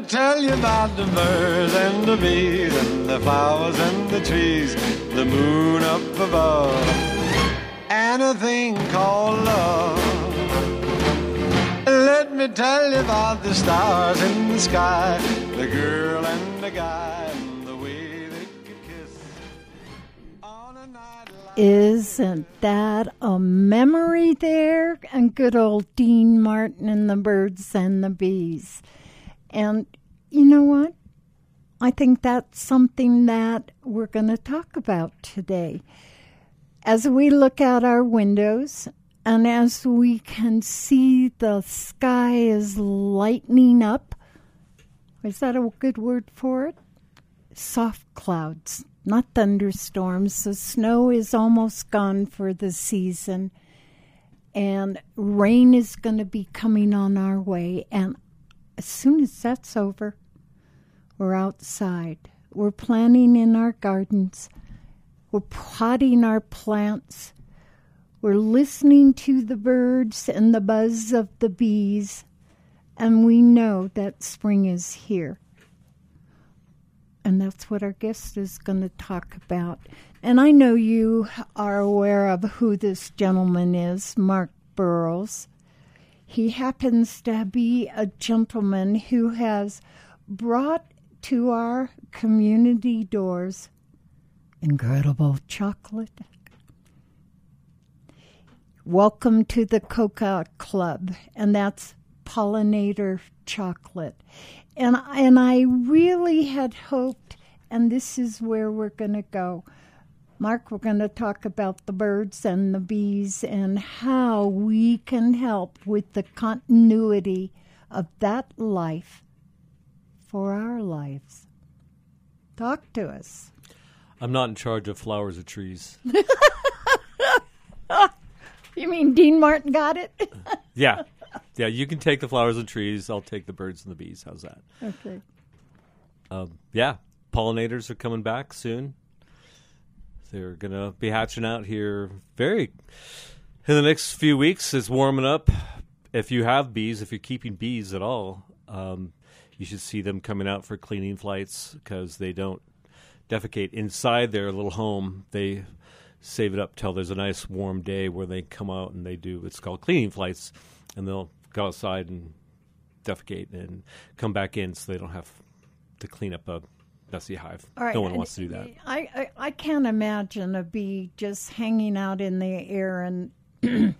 Me tell you about the birds and the bees and the flowers and the trees, the moon up above, and a thing called love. Let me tell you about the stars in the sky, the girl and the guy, and the way they like Isn't that a memory there? And good old Dean Martin and the birds and the bees. And you know what? I think that's something that we're going to talk about today. As we look out our windows and as we can see the sky is lightening up, is that a good word for it? soft clouds, not thunderstorms. The snow is almost gone for the season, and rain is going to be coming on our way. And as soon as that's over, we're outside. We're planting in our gardens. We're potting our plants. We're listening to the birds and the buzz of the bees. And we know that spring is here and that's what our guest is going to talk about. And I know you are aware of who this gentleman is, Mark Burrows. He happens to be a gentleman who has brought to our community doors incredible chocolate. Welcome to the Cocoa Club, and that's pollinator chocolate and and I really had hoped, and this is where we're going to go. Mark, we're going to talk about the birds and the bees and how we can help with the continuity of that life for our lives. Talk to us. I'm not in charge of flowers or trees. You mean Dean Martin got it? yeah. Yeah, you can take the flowers and trees. I'll take the birds and the bees. How's that? okay. Um, yeah, pollinators are coming back soon. They're going to be hatching out here very in the next few weeks. It's warming up. If you have bees, if you're keeping bees at all, um, you should see them coming out for cleaning flights because they don't defecate inside their little home. They save it up till there's a nice warm day where they come out and they do it's called cleaning flights, and they'll go outside and defecate and come back in so they don't have to clean up a messy hive. Right. No one wants to do that. I, I, I can't imagine a bee just hanging out in the air and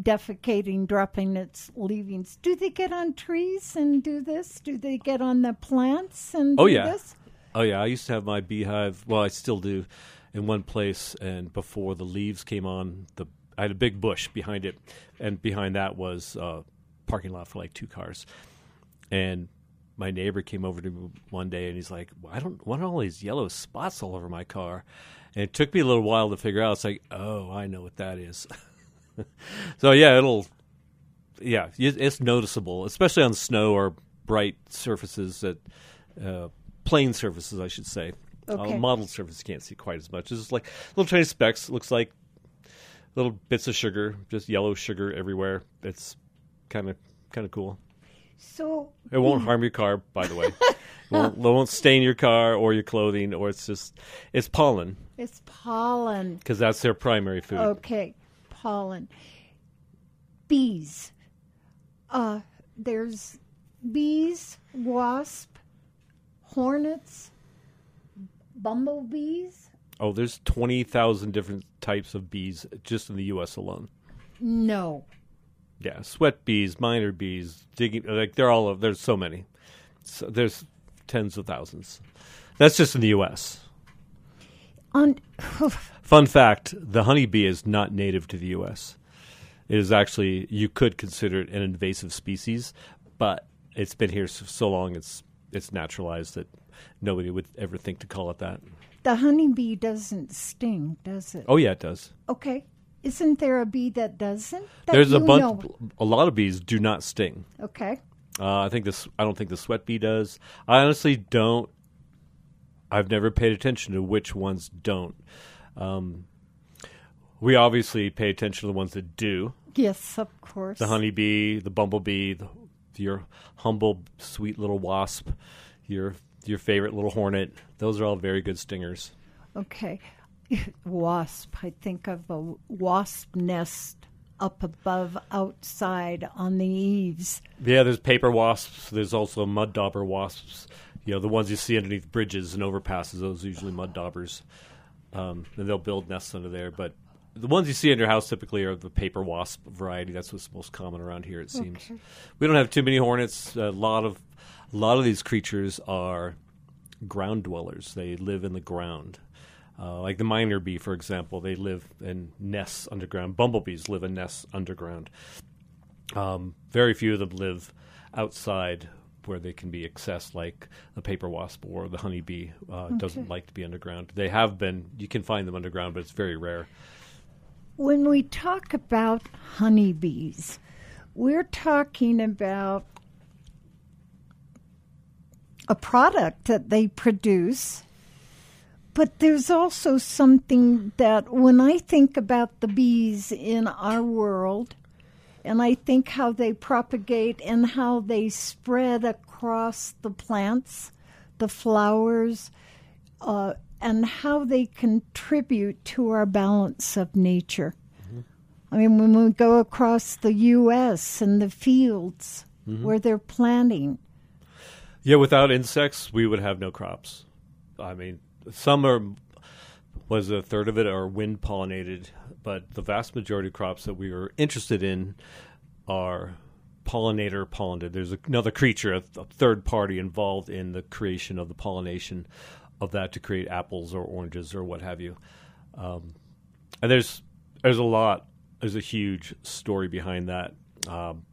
defecating, dropping its leavings. Do they get on trees and do this? Do they get on the plants and Oh, do yeah. this? Oh yeah, I used to have my beehive. Well, I still do, in one place. And before the leaves came on, the I had a big bush behind it, and behind that was a parking lot for like two cars. And my neighbor came over to me one day, and he's like, well, "I don't want all these yellow spots all over my car." And it took me a little while to figure out. It's like, oh, I know what that is. so yeah, it'll yeah, it's noticeable, especially on snow or bright surfaces that uh, plain surfaces, I should say. Okay. Uh, modeled surface you can't see quite as much. It's just like little tiny specks. Looks like little bits of sugar, just yellow sugar everywhere. It's kind of kind of cool. So It won't harm your car, by the way. it, won't, it won't stain your car or your clothing, or it's just it's pollen it's pollen. because that's their primary food. Okay, pollen. Bees. Uh, there's bees, wasp, hornets, bumblebees. Oh, there's twenty thousand different types of bees just in the U.S. alone. No. Yeah, sweat bees, miner bees, digging like they're all of there's so many. So there's tens of thousands. That's just in the US. On Fun fact, the honeybee is not native to the US. It is actually you could consider it an invasive species, but it's been here so, so long it's it's naturalized that nobody would ever think to call it that. the honeybee doesn't sting, does it? Oh yeah, it does. Okay. Isn't there a bee that doesn't? That There's a bunch know? a lot of bees do not sting. Okay. Uh, I think this. I don't think the sweat bee does. I honestly don't. I've never paid attention to which ones don't. Um, we obviously pay attention to the ones that do. Yes, of course. The honeybee, the bumblebee, the your humble, sweet little wasp, your your favorite little hornet. Those are all very good stingers. Okay. Wasp. I think of a wasp nest up above outside on the eaves. Yeah, there's paper wasps. There's also mud dauber wasps. You know, the ones you see underneath bridges and overpasses. Those are usually mud daubers, um, and they'll build nests under there. But the ones you see in your house typically are the paper wasp variety. That's what's most common around here. It seems. Okay. We don't have too many hornets. A lot of a lot of these creatures are ground dwellers. They live in the ground. Uh, like the miner bee, for example, they live in nests underground. Bumblebees live in nests underground. Um, very few of them live outside where they can be accessed, like the paper wasp or the honeybee. Uh, Doesn't like to be underground. They have been. You can find them underground, but it's very rare. When we talk about honeybees, we're talking about a product that they produce. But there's also something that when I think about the bees in our world, and I think how they propagate and how they spread across the plants, the flowers, uh, and how they contribute to our balance of nature. I mean, when we go across the U.S. and the fields where they're planting, Yeah, without insects, we would have no crops. I mean, some are was a third of it are wind pollinated, but the vast majority of crops that we are interested in are pollinator pollinated. There's another creature, a, a third party involved in the creation of the pollination of that to create apples or oranges or what have you. Um, and there's there's a lot. There's a huge story behind that. Um,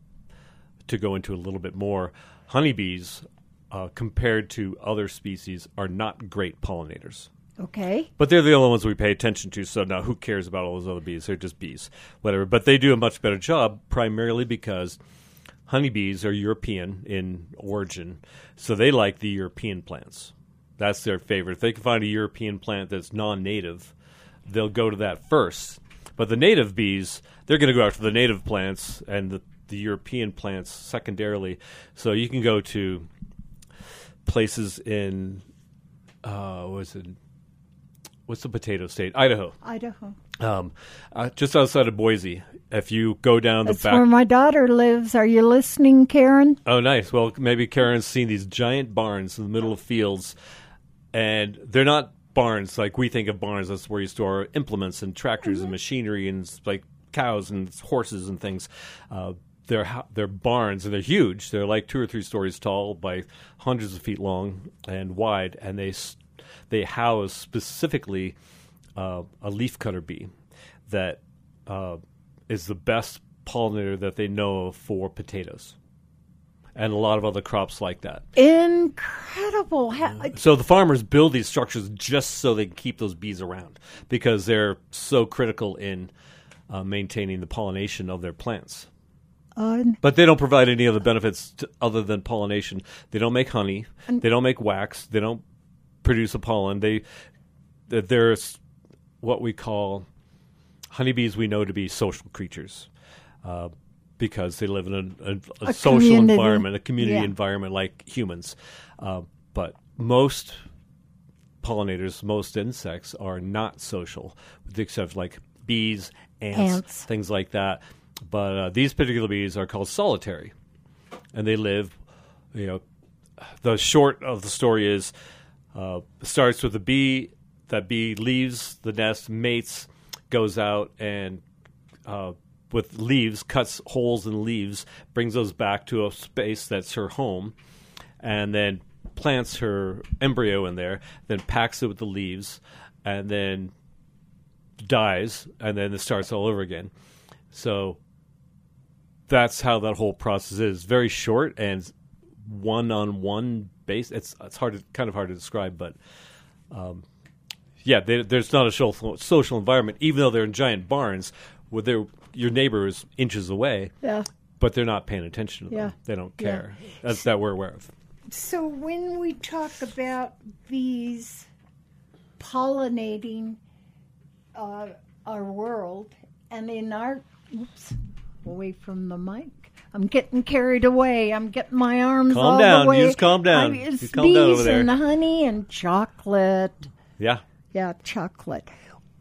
to go into a little bit more, honeybees, uh, compared to other species, are not great pollinators. okay? But they're the only ones we pay attention to. So now, who cares about all those other bees? They're just bees, whatever. But they do a much better job, primarily because honeybees are European in origin, so they like the European plants. That's their favorite. If they can find a European plant that's non-native, they'll go to that first. But the native bees, they're going to go after the native plants and the, the European plants secondarily. So you can go to places in uh, what was it? What's the potato state? Idaho. Idaho. Um, uh, just outside of Boise. If you go down the That's back, where my daughter lives. Are you listening, Karen? Oh, nice. Well, maybe Karen's seen these giant barns in the middle of fields, and they're not barns like we think of barns. That's where you store implements and tractors and machinery and like cows and horses and things. Uh, they're they're barns and they're huge. They're like two or three stories tall by hundreds of feet long and wide, and they they house specifically uh, a leafcutter bee that uh, is the best pollinator that they know of for potatoes and a lot of other crops like that. Incredible. So the farmers build these structures just so they can keep those bees around because they're so critical in uh, maintaining the pollination of their plants. Uh, But they don't provide any other benefits to, other than pollination. They don't make honey. they don't make wax. They don't produce a pollen. They there's what we call honeybees. We know to be social creatures uh, because they live in a, a, a, A social community. environment, a community Yeah. environment like humans. Uh, but most pollinators, most insects are not social, with the exception of like bees, ants, Ants. things like that. But uh, these particular bees are called solitary, and they live. You know, the short of the story is uh, starts with a bee. That bee leaves the nest, mates, goes out and uh, with leaves, cuts holes in leaves, brings those back to a space that's her home, and then plants her embryo in there, then packs it with the leaves, and then dies, and then it starts all over again. So that's how that whole process is. Very short and one on one base. It's it's hard to kind of hard to describe, but um, yeah, they, there's not a social social environment, even though they're in giant barns where they're your neighbor is inches away, yeah. but they're not paying attention to them. Yeah. They don't Yeah. care. That's that we're aware of. So when we talk about bees pollinating uh, our world, and in our oops, away from the mic. I'm getting carried away. I'm getting my arms Calm all down. the way. You just calm down. I- It's You calm down bees over there. and honey and chocolate. Yeah. Yeah, chocolate.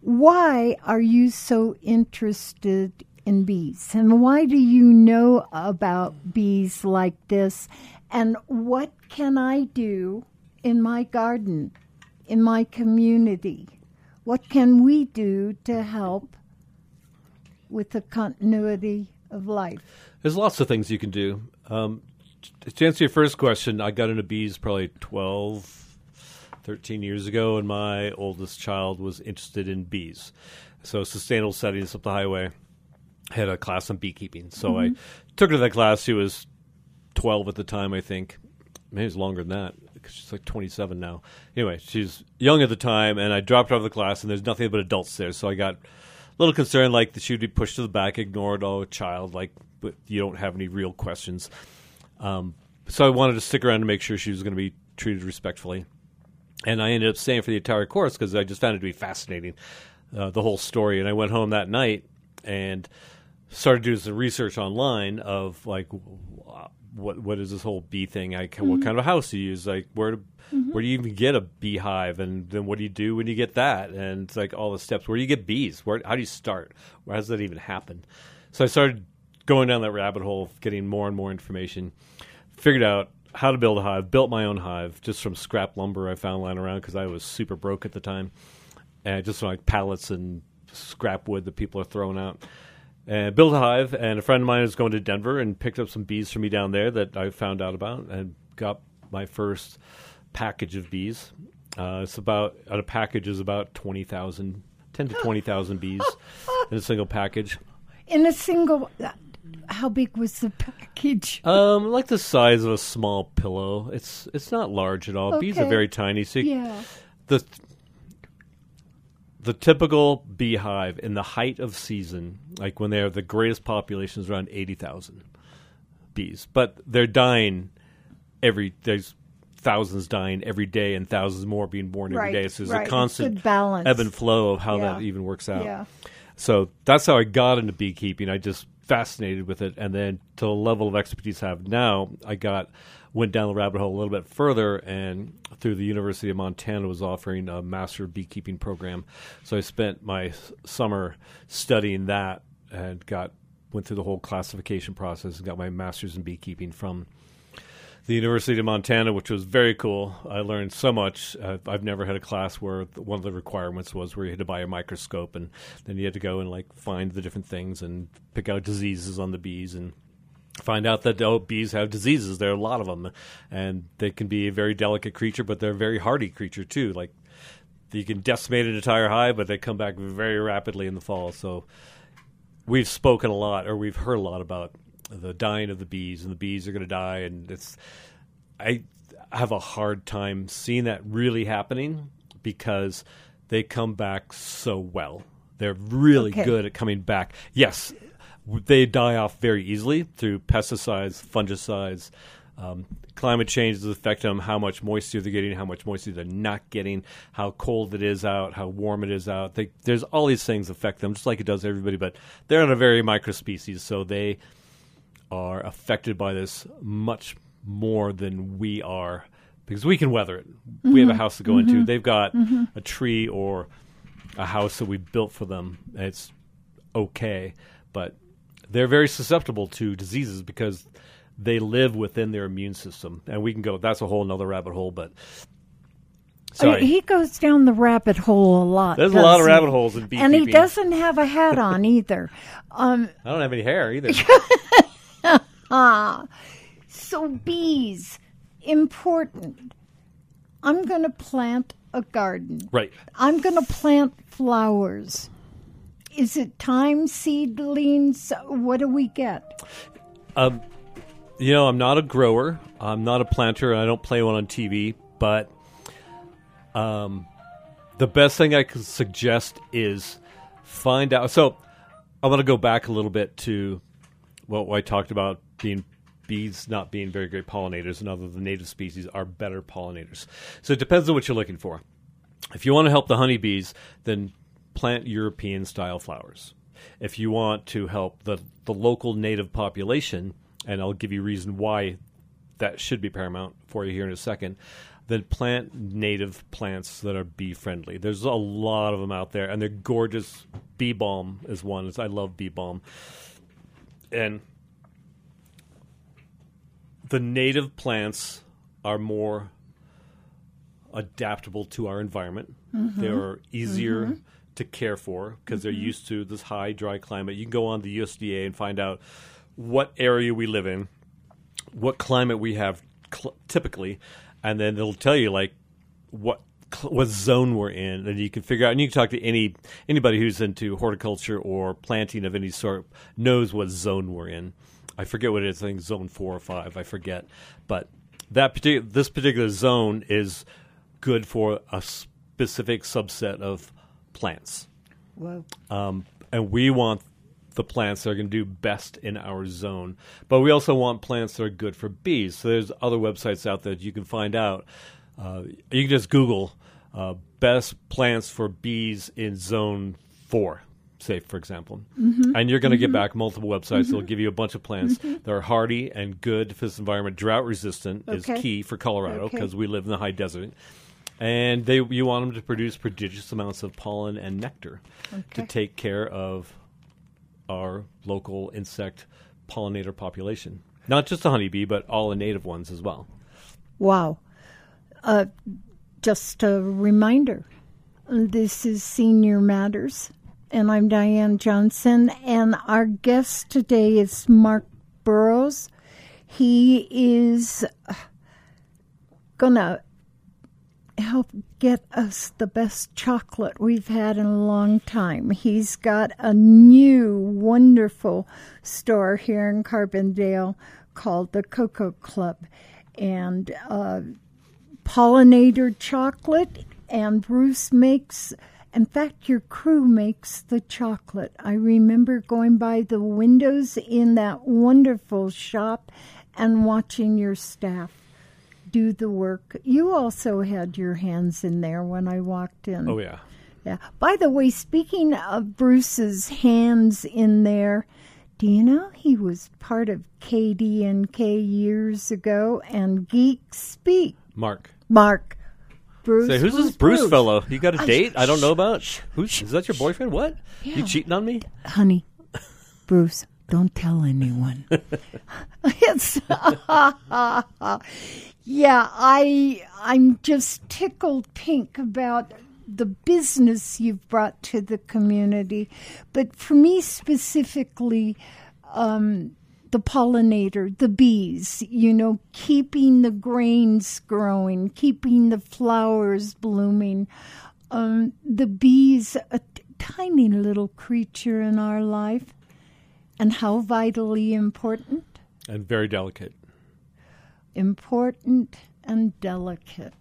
Why are you so interested in bees? And why do you know about bees like this? And what can I do in my garden, in my community? What can we do to help with the continuity of life? There's lots of things you can do. Um, to answer your first question, I got into bees probably 12, 13 years ago, and my oldest child was interested in bees. So, sustainable settings up the highway had a class on beekeeping. So, I took her to that class. She was 12 at the time, I think. Maybe it was longer than that because she's like 27 now. Anyway, she's young at the time, and I dropped her out of the class, and there's nothing but adults there. So I got little concerned, like that she'd be pushed to the back, ignored. Oh, child, like, but you don't have any real questions. Um, so I wanted to stick around to make sure she was going to be treated respectfully. And I ended up staying for the entire course because I just found it to be fascinating, uh, the whole story. And I went home that night and started doing some research online of like what what is this whole bee thing? Like what mm-hmm. kind of house do you use? Like where do, mm-hmm. where do you even get a beehive? And then what do you do when you get that? And it's like all the steps. Where do you get bees? Where how do you start? Where does that even happen? So I started going down that rabbit hole, getting more and more information. Figured out how to build a hive. Built my own hive just from scrap lumber I found lying around because I was super broke at the time, and just like pallets and scrap wood that people are throwing out and built a hive. And a friend of mine was going to Denver and picked up some bees for me down there that I found out about and got my first package of bees. Uh, it's about a package is about 20,000, 10 to 20,000 bees in a single package. In a single, how big was the package? Um, like the size of a small pillow. It's it's not large at all. Bees are very tiny. So you- Yeah. the the typical beehive in the height of season, like when they have the greatest population, is around eighty thousand bees. But they're dying every there's thousands dying every day and thousands more being born every Right, day. So there's right. a constant balance. ebb and flow of how that even works out. Yeah. So that's how I got into beekeeping. I just fascinated with it, and then to the level of expertise I have now, I got went down the rabbit hole a little bit further, and through the University of Montana was offering a master beekeeping program. So I spent my summer studying that, and got went through the whole classification process and got my master's in beekeeping from the University of Montana, which was very cool. I learned so much. Uh, I've never had a class where one of the requirements was where you had to buy a microscope, and then you had to go and like find the different things and pick out diseases on the bees and find out that oh, bees have diseases. There are a lot of them, and they can be a very delicate creature, but they're a very hardy creature too. Like you can decimate an entire hive, but they come back very rapidly in the fall. So we've spoken a lot, or we've heard a lot about the dying of the bees, and the bees are going to die, and it's. I have a hard time seeing that really happening because they come back so well. They're really Okay. good at coming back. Yes, they die off very easily through pesticides, fungicides. Um, climate change is affecting them. How much moisture they're getting, how much moisture they're not getting, how cold it is out, how warm it is out. They, there's all these things affect them, just like it does everybody. But they're on a very micro species, so they are affected by this much more than we are because we can weather it. We have a mm-hmm. house to go into. Mm-hmm. They've got mm-hmm. a tree or a house that we built for them. It's okay, but they're very susceptible to diseases because they live within their immune system. And we can go. That's a whole another rabbit hole. But sorry, Uh, He goes down the rabbit hole a lot. there's a lot of doesn't rabbit holes in And he doesn't have a hat on either. Um, I don't have any hair either. ah, so bees, important. I'm going to plant a garden. right. I'm going to plant flowers. Is it time seedlings? What do we get? Um, you know, I'm not a grower. I'm not a planter, I don't play one on TV. But um, the best thing I could suggest is find out. So I'm going to go back a little bit to what I talked about being bees not being very great pollinators, and other the native species are better pollinators. So it depends on what you're looking for. If you want to help the honeybees, then plant European style flowers. if you want to help the the local native population, and I'll give you reason why that should be paramount for you here in a second. Then plant native plants that are bee friendly. There's a lot of them out there, and they're gorgeous. Bee balm is one. I love bee balm, and the native plants are more adaptable to our environment. Mm-hmm. They're easier mm-hmm. To care for because they're mm-hmm. used to this high, dry climate. You can go on the USDA and find out what area we live in, what climate we have cl- typically, and then it'll tell you like what what zone we're in, and you can figure out. And you can talk to any anybody who's into horticulture or planting of any sort knows what zone we're in. I forget what it is. I think zone four or five. I forget, but that particular this particular zone is good for a specific subset of plants Whoa. um, and we want the plants that are going to do best in our zone. But we also want plants that are good for bees. So there's other websites out there that you can find out. Uh, you can just Google uh, best plants for bees in zone four. Say, for example, and you're going to get back multiple websites. that will give you a bunch of plants that are hardy and good for this environment. Drought resistant is key for Colorado Okay. because we live in the high desert and they you want them to produce prodigious amounts of pollen and nectar to take care of our local insect pollinator population. Not just the honeybee, but all the native ones as well. Wow. Uh, just a reminder this is Senior Matters, and I'm Diane Johnson, and our guest today is Mark Burrows. He is going to help get us the best chocolate we've had in a long time. He's got a new wonderful store here in Carbondale called the Cocoa Club. And uh, pollinator chocolate, and Bruce makes. In fact, your crew makes the chocolate. I remember going by the windows in that wonderful shop and watching your staff do the work. You also had your hands in there when I walked in. Oh yeah. Yeah. By the way, speaking of Bruce's hands in there, do you know he was part of KDNK years ago and Geek Speak? Mark. Mark. Bruce. Say, who's this who's Bruce, fellow? You got a I- date I don't know about? shh, Who's is that your boyfriend? What? Yeah. You cheating on me? Honey, Bruce, don't tell anyone. it's yeah, I I'm just tickled pink about the business you've brought to the community, but for me specifically, um, the pollinator, the bees, you know, keeping the grains growing, keeping the flowers blooming. Um, the bees, a t- tiny little creature in our life, and how vitally important, And very delicate. Important and delicate.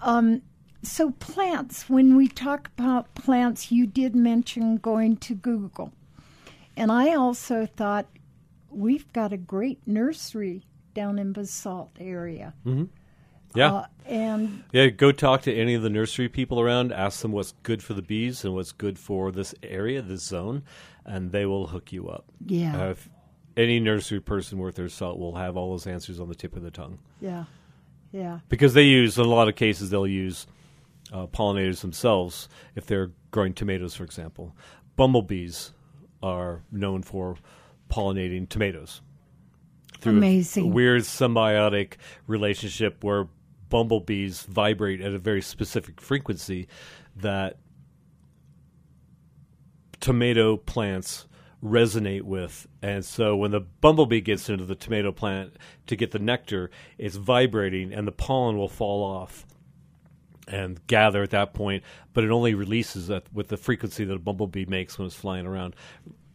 Um, so plants. When we talk about plants, you did mention going to Google, and I also thought we've got a great nursery down in Basalt area. Yeah. Uh, and Yeah, go talk to any of the nursery people around. Ask them what's good for the bees and what's good for this area, this zone, and they will hook you up. Yeah. Uh, if any nursery person worth their salt will have all those answers on the tip of their tongue yeah, yeah, because they use in a lot of cases they'll use uh, pollinators themselves if they're growing tomatoes, for example. Bumblebees are known for pollinating tomatoes through Amazing. a weird symbiotic relationship where bumblebees vibrate at a very specific frequency that tomato plants resonate with. And so when the bumblebee gets into the tomato plant to get the nectar, it's vibrating and the pollen will fall off and gather at that point, but it only releases at, with the frequency that a bumblebee makes when it's flying around.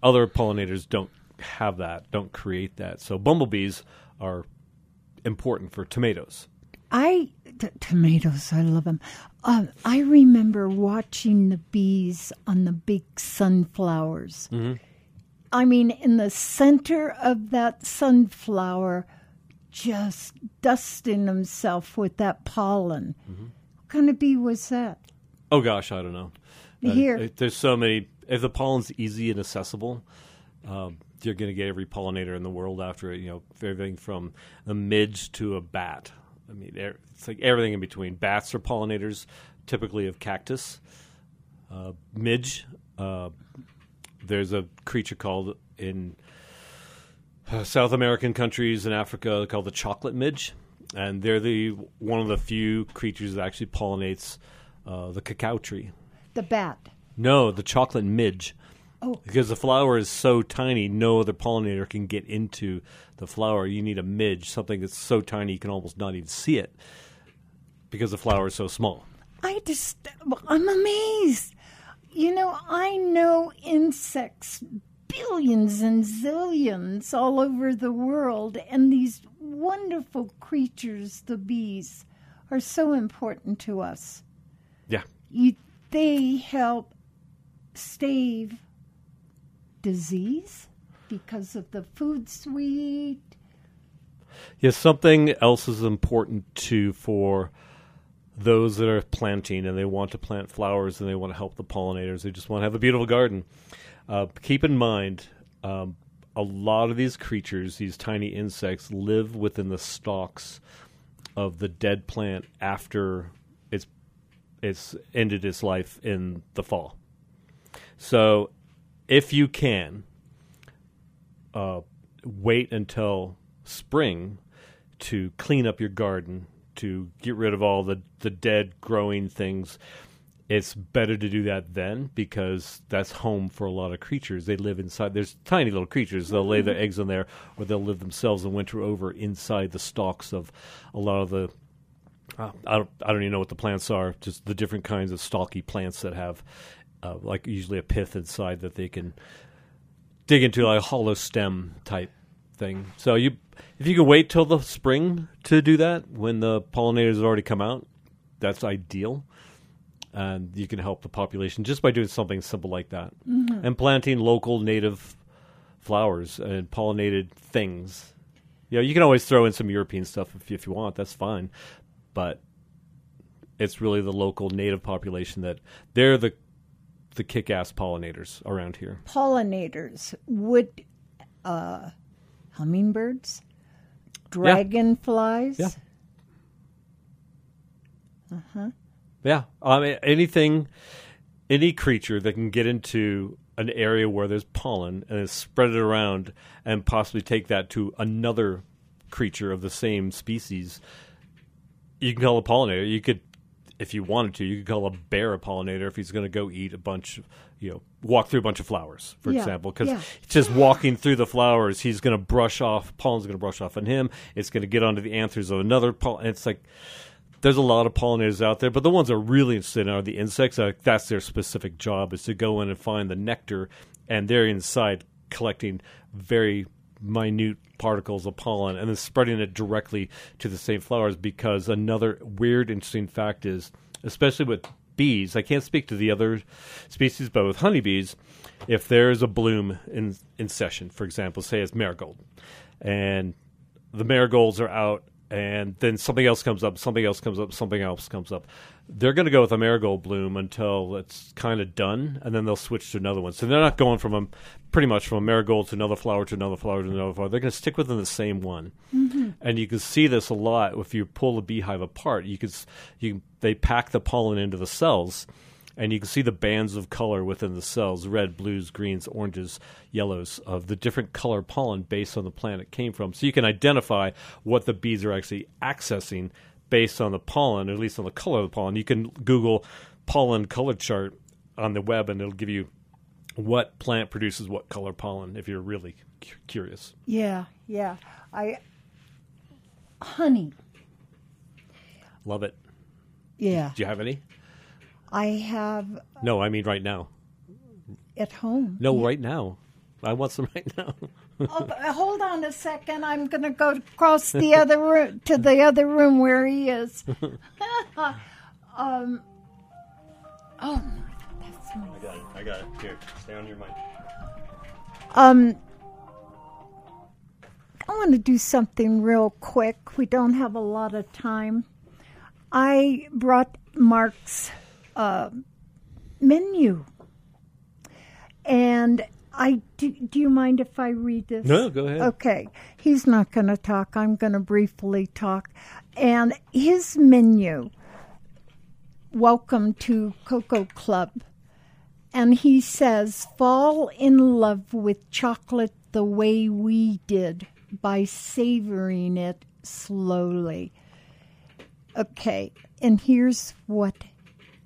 Other pollinators don't have that, don't create that. So bumblebees are important for tomatoes. I t- tomatoes. I love them. Um, I remember watching the bees on the big sunflowers. I mean, in the center of that sunflower, just dusting himself with that pollen. What kind of bee was that? Oh gosh, I don't know. Uh, Here. it- there's so many. if the pollen's easy and accessible, um, you're going to get every pollinator in the world after it. You know, everything from a midge to a bat. I mean, it's like everything in between. Bats are pollinators, typically of cactus. Uh, midge, uh, there's a creature called in uh, South American countries and Africa called the chocolate midge, and they're the one of the few creatures that actually pollinates uh, the cacao tree. The bat. No, the chocolate midge. Oh. Because the flower is so tiny, no other pollinator can get into the flower. You need a midge, something that's so tiny you can almost not even see it because the flower is so small. I just, I'm amazed. You know, I know insects, billions and zillions all over the world, and these wonderful creatures, the bees, are so important to us. Yeah. You, they help stave disease because of the food we eat. Yes, something else is important too for those that are planting and they want to plant flowers and they want to help the pollinators. They just want to have a beautiful garden. Uh, keep in mind, um, a lot of these creatures, these tiny insects, live within the stalks of the dead plant after it's it's ended its life in the fall. So, if you can, uh, wait until spring to clean up your garden, to get rid of all the, the dead growing things. It's better to do that then because that's home for a lot of creatures. They live inside. There's tiny little creatures. They'll lay their eggs in there, or they'll live themselves and winter over inside the stalks of a lot of the. Uh, I don't. I don't even know what the plants are. Just the different kinds of stalky plants that have, uh, like usually a pith inside that they can dig into, like a hollow stem type thing. So you, if you can wait till the spring to do that, when the pollinators have already come out, that's ideal, and you can help the population just by doing something simple like that, and planting local native flowers and pollinated things. You know, you can always throw in some European stuff if, if you want. That's fine, but it's really the local native population that they're the the kick-ass pollinators around here. Pollinators, wood, uh, hummingbirds, dragonflies. Yeah. Uh-huh. Yeah, I mean, anything, any creature that can get into an area where there's pollen and spread it around and possibly take that to another creature of the same species, you can call a pollinator. You could, if you wanted to, you could call a bear a pollinator if he's going to go eat a bunch, you know, walk through a bunch of flowers, for Yeah, example, because yeah. just walking through the flowers, he's going to brush off pollen's going to brush off on him. It's going to get onto the anthers of another pollen. It's like there's a lot of pollinators out there, but the ones that are really interested in are the insects. Uh, that's their specific job is to go in and find the nectar, and they're inside collecting very minute particles of pollen and then spreading it directly to the same flowers. Because another weird, interesting fact is, especially with bees, I can't speak to the other species, but with honeybees, if there is a bloom in in session, for example, say it's marigold, and the marigolds are out and then something else comes up, something else comes up, something else comes up. They're going to go with a marigold bloom until it's kind of done, and then they'll switch to another one. So they're not going from a pretty much from a marigold to another flower to another flower to another flower. They're going to stick within the same one, mm-hmm. and you can see this a lot if you pull the beehive apart. You can you they pack the pollen into the cells, and you can see the bands of color within the cells red blues greens oranges yellows of the different color pollen based on the plant it came from so you can identify what the bees are actually accessing based on the pollen or at least on the color of the pollen. You can google pollen color chart on the web and it'll give you what plant produces what color pollen if you're really cu- curious. Yeah, yeah. I honey. love it. Yeah, do you have any? I have no i mean right now. at home. no right now. I want some right now Oh, hold on a second. I'm going to go across the other room to the other room where he is. um. Oh my, that's my i got it i got it here stay on your mic Um, I want to do something real quick. We don't have a lot of time. I brought Mark's uh, menu. And I do, do you mind if I read this? No, go ahead. Okay. He's not going to talk. I'm going to briefly talk. And his menu, Welcome to Cocoa Club. And he says, Fall in love with chocolate the way we did by savoring it slowly. Okay. And here's what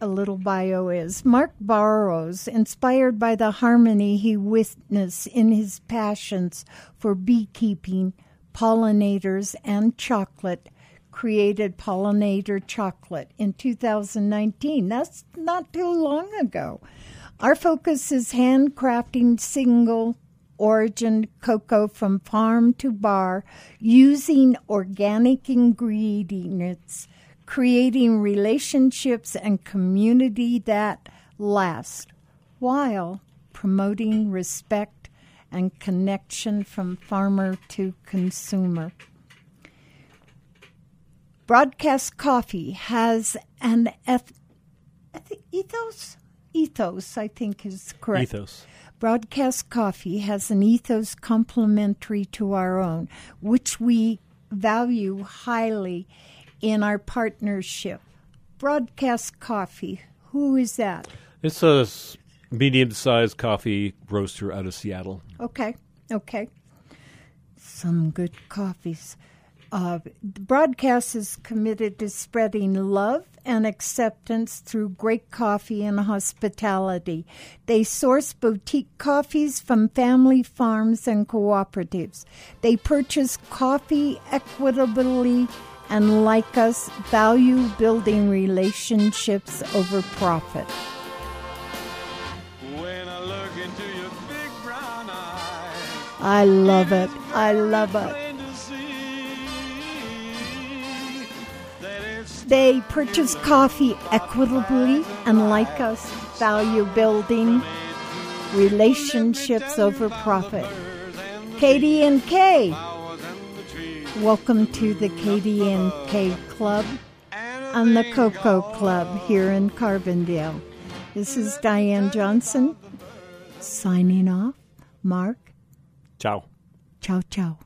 a little bio is. Mark Burrows, inspired by the harmony he witnessed in his passions for beekeeping, pollinators, and chocolate, created Pollinator Chocolate in 2019. That's not too long ago. Our focus is handcrafting single origin cocoa from farm to bar using organic ingredients creating relationships and community that last while promoting respect and connection from farmer to consumer. Broadcast Coffee has an eth- ethos. Ethos, I think, is correct. Ethos. Broadcast Coffee has an ethos complementary to our own, which we value highly in our partnership. Broadcast Coffee, who is that? It's a medium sized coffee roaster out of Seattle. Okay, okay. Some good coffees. Uh, broadcast is committed to spreading love and acceptance through great coffee and hospitality. They source boutique coffees from family farms and cooperatives. They purchase coffee equitably and, like us, value building relationships over profit. I love it. I love it. They purchase coffee equitably and, like us, value building relationships over profit. KDNK. Welcome to the KDNK Club on the Cocoa Club here in Carbondale. This is Diane Johnson signing off. Mark. Ciao. Ciao, ciao.